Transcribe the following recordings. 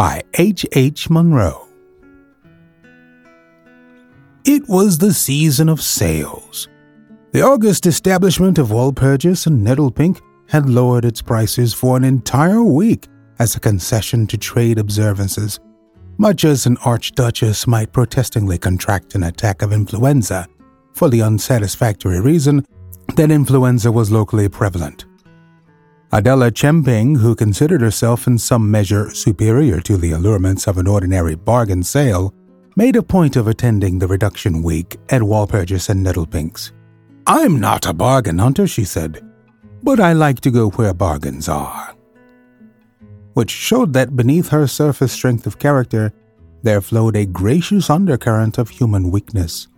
by H. H. Munro. It was the season of sales. The August establishment of Walpurgis and Nettlepink had lowered its prices for an entire week as a concession to trade observances, much as an archduchess might protestingly contract an attack of influenza for the unsatisfactory reason that influenza was locally prevalent. Adela Chemping, who considered herself in some measure superior to the allurements of an ordinary bargain sale, made a point of attending the reduction week at Walpurgis and Nettlepink's. I'm not a bargain hunter, she said, but I like to go where bargains are. Which showed that beneath her surface strength of character, there flowed a gracious undercurrent of human weakness.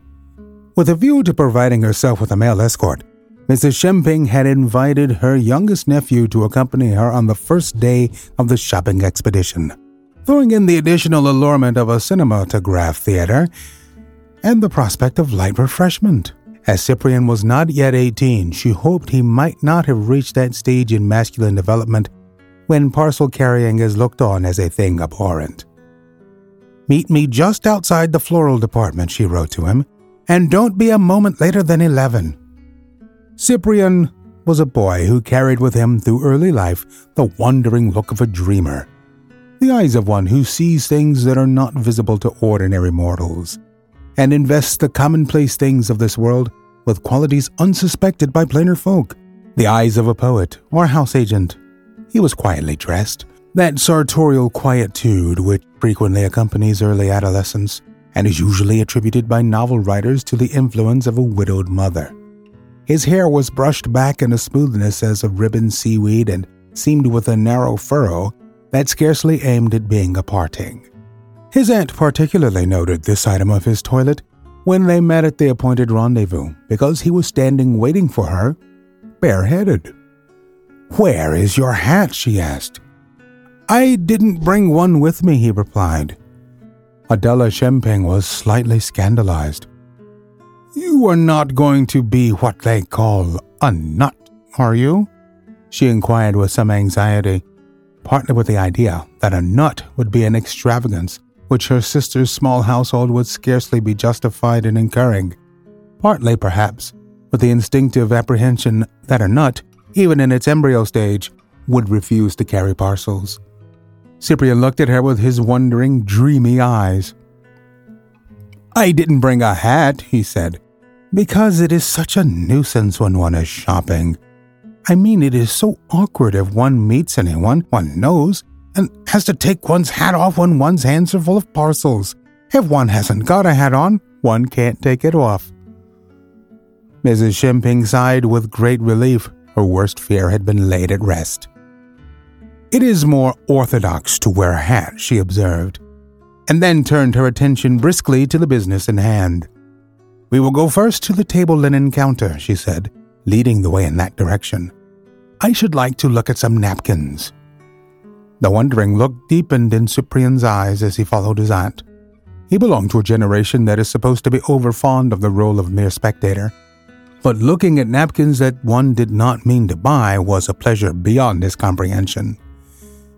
With a view to providing herself with a male escort, Mrs. Chemping had invited her youngest nephew to accompany her on the first day of the shopping expedition, throwing in the additional allurement of a cinematograph theater and the prospect of light refreshment. As Cyprian was not yet 18, she hoped he might not have reached that stage in masculine development when parcel carrying is looked on as a thing abhorrent. Meet me just outside the floral department, she wrote to him, and don't be a moment later than 11. Cyprian was a boy who carried with him through early life the wandering look of a dreamer, the eyes of one who sees things that are not visible to ordinary mortals and invests the commonplace things of this world with qualities unsuspected by plainer folk. The eyes of a poet or house agent. He was quietly dressed, that sartorial quietude which frequently accompanies early adolescence and is usually attributed by novel writers to the influence of a widowed mother. His hair was brushed back in a smoothness as of ribbon seaweed and seamed with a narrow furrow that scarcely aimed at being a parting. His aunt particularly noted this item of his toilet when they met at the appointed rendezvous because he was standing waiting for her, bareheaded. Where is your hat? she asked. I didn't bring one with me, he replied. Adela Chemping was slightly scandalized. You are not going to be what they call a nut, are you? She inquired with some anxiety, partly with the idea that a nut would be an extravagance which her sister's small household would scarcely be justified in incurring, partly, perhaps, with the instinctive apprehension that a nut, even in its embryo stage, would refuse to carry parcels. Cyprian looked at her with his wondering, dreamy eyes. I didn't bring a hat, he said, because it is such a nuisance when one is shopping. I mean, it is so awkward if one meets anyone one knows and has to take one's hat off when one's hands are full of parcels. If one hasn't got a hat on, one can't take it off. Mrs. Chemping sighed with great relief. Her worst fear had been laid at rest. It is more orthodox to wear a hat, she observed, and then turned her attention briskly to the business in hand. We will go first to the table linen counter, she said, leading the way in that direction. I should like to look at some napkins. The wondering look deepened in Cyprian's eyes as he followed his aunt. He belonged to a generation that is supposed to be overfond of the role of mere spectator. But looking at napkins that one did not mean to buy was a pleasure beyond his comprehension.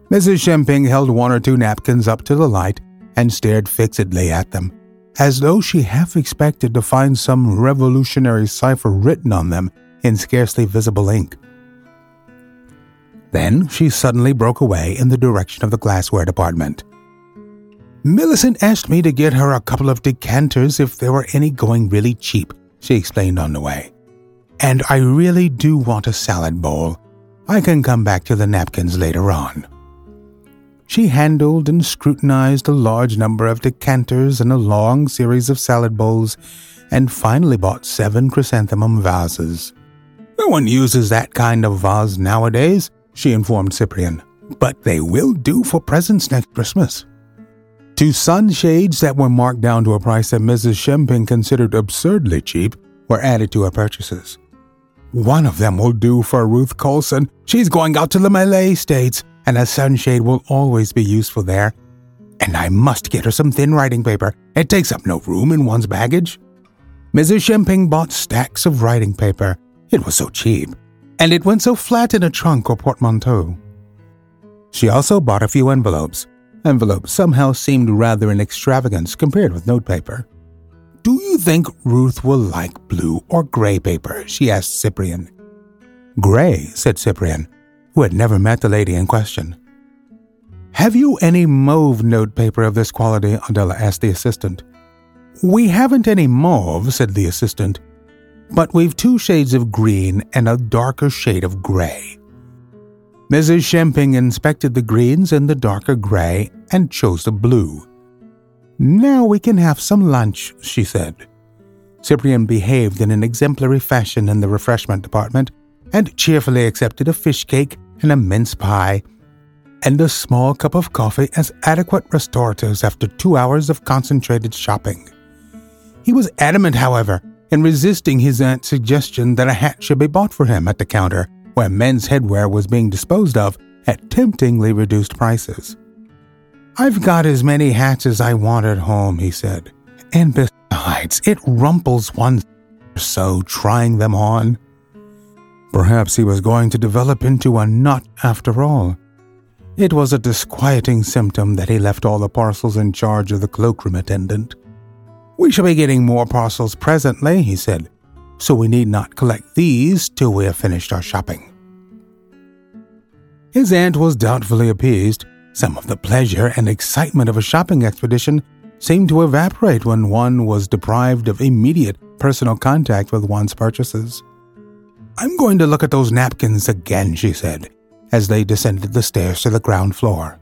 Mrs. Chemping held one or two napkins up to the light and stared fixedly at them, as though she half expected to find some revolutionary cipher written on them in scarcely visible ink. Then she suddenly broke away in the direction of the glassware department. Millicent asked me to get her a couple of decanters if there were any going really cheap, she explained on the way. And I really do want a salad bowl. I can come back to the napkins later on. She handled and scrutinized a large number of decanters and a long series of salad bowls, and finally bought seven chrysanthemum vases. No one uses that kind of vase nowadays, she informed Cyprian. but they will do for presents next Christmas. Two sunshades that were marked down to a price that Mrs. Chemping considered absurdly cheap were added to her purchases. One of them will do for Ruth Colson. She's going out to the Malay States, and a sunshade will always be useful there. And I must get her some thin writing paper. It takes up no room in one's baggage. Mrs. Chemping bought stacks of writing paper. It was so cheap, and it went so flat in a trunk or portmanteau. She also bought a few envelopes. Envelopes somehow seemed rather an extravagance compared with notepaper. Do you think Ruth will like blue or gray paper? she asked Cyprian. Gray, said Cyprian, who had never met the lady in question. Have you any mauve notepaper of this quality? Adela asked the assistant. We haven't any mauve, said the assistant, but we've two shades of green and a darker shade of gray. Mrs. Chemping inspected the greens and the darker gray and chose the blue. Now we can have some lunch, she said. Cyprian behaved in an exemplary fashion in the refreshment department and cheerfully accepted a fish cake and a mince pie and a small cup of coffee as adequate restoratives after two hours of concentrated shopping. He was adamant, however, in resisting his aunt's suggestion that a hat should be bought for him at the counter where men's headwear was being disposed of at temptingly reduced prices. I've got as many hats as I want at home, he said. And besides, it rumples one so trying them on. Perhaps he was going to develop into a nut after all. It was a disquieting symptom that he left all the parcels in charge of the cloakroom attendant. We shall be getting more parcels presently, he said, so we need not collect these till we have finished our shopping. His aunt was doubtfully appeased. Some of the pleasure and excitement of a shopping expedition seemed to evaporate when one was deprived of immediate personal contact with one's purchases. I'm going to look at those napkins again, she said, as they descended the stairs to the ground floor.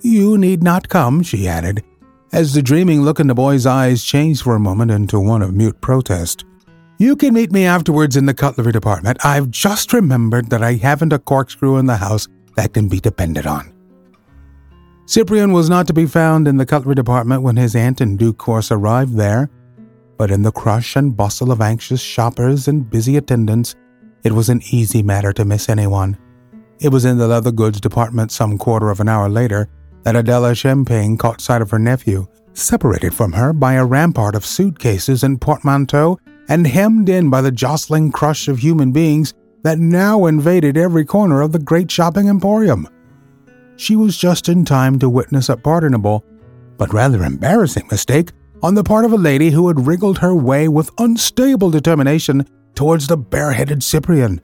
You need not come, she added, as the dreaming look in the boy's eyes changed for a moment into one of mute protest. You can meet me afterwards in the cutlery department. I've just remembered that I haven't a corkscrew in the house that can be depended on. Cyprian was not to be found in the cutlery department when his aunt in due course arrived there, but in the crush and bustle of anxious shoppers and busy attendants, it was an easy matter to miss anyone. It was in the leather goods department some quarter of an hour later that Adela Chemping caught sight of her nephew, separated from her by a rampart of suitcases and portmanteaux and hemmed in by the jostling crush of human beings that now invaded every corner of the great shopping emporium. She was just in time to witness a pardonable, but rather embarrassing mistake on the part of a lady who had wriggled her way with unstable determination towards the bareheaded Cyprian,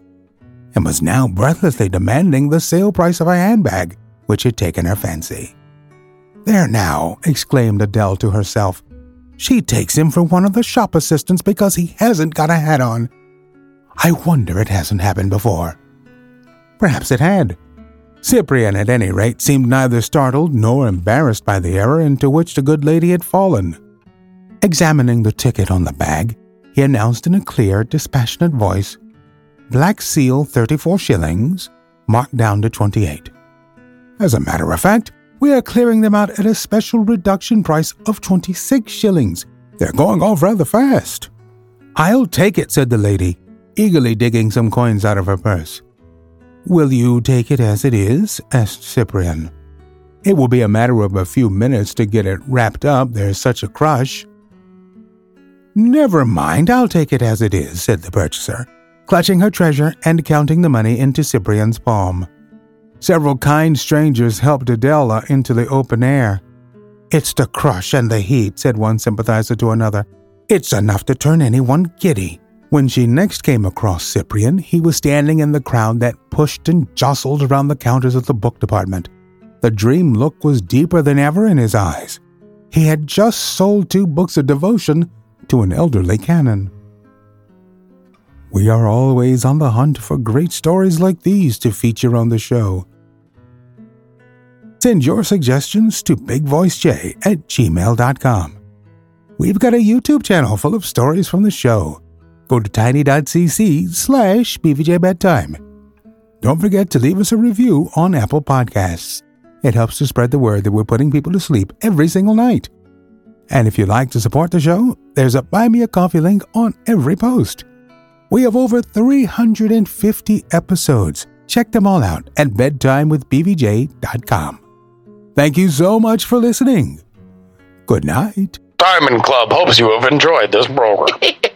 and was now breathlessly demanding the sale price of a handbag which had taken her fancy. There now, exclaimed Adele to herself. She takes him for one of the shop assistants because he hasn't got a hat on. I wonder it hasn't happened before. Perhaps it had. Cyprian, at any rate, seemed neither startled nor embarrassed by the error into which the good lady had fallen. Examining the ticket on the bag, he announced in a clear, dispassionate voice, Black Seal 34 shillings, marked down to 28. As a matter of fact, we are clearing them out at a special reduction price of 26 shillings. They're going off rather fast. I'll take it, said the lady, eagerly digging some coins out of her purse. Will you take it as it is? asked Cyprian. It will be a matter of a few minutes to get it wrapped up, there's such a crush. Never mind, I'll take it as it is, said the purchaser, clutching her treasure and counting the money into Cyprian's palm. Several kind strangers helped Adela into the open air. It's the crush and the heat, said one sympathizer to another. It's enough to turn anyone giddy. When she next came across Cyprian, he was standing in the crowd that pushed and jostled around the counters of the book department. The dream look was deeper than ever in his eyes. He had just sold two books of devotion to an elderly canon. We are always on the hunt for great stories like these to feature on the show. Send your suggestions to bigvoicej at gmail.com. We've got a YouTube channel full of stories from the show. Go to tiny.cc slash bvjbedtime. don't forget to leave us a review on Apple Podcasts. It helps to spread the word that we're putting people to sleep every single night. And if you'd like to support the show, there's a Buy Me a Coffee link on every post. We have over 350 episodes. Check them all out at bedtimewithbvj.com. Thank you so much for listening. Good night. Diamond Club hopes you have enjoyed this program.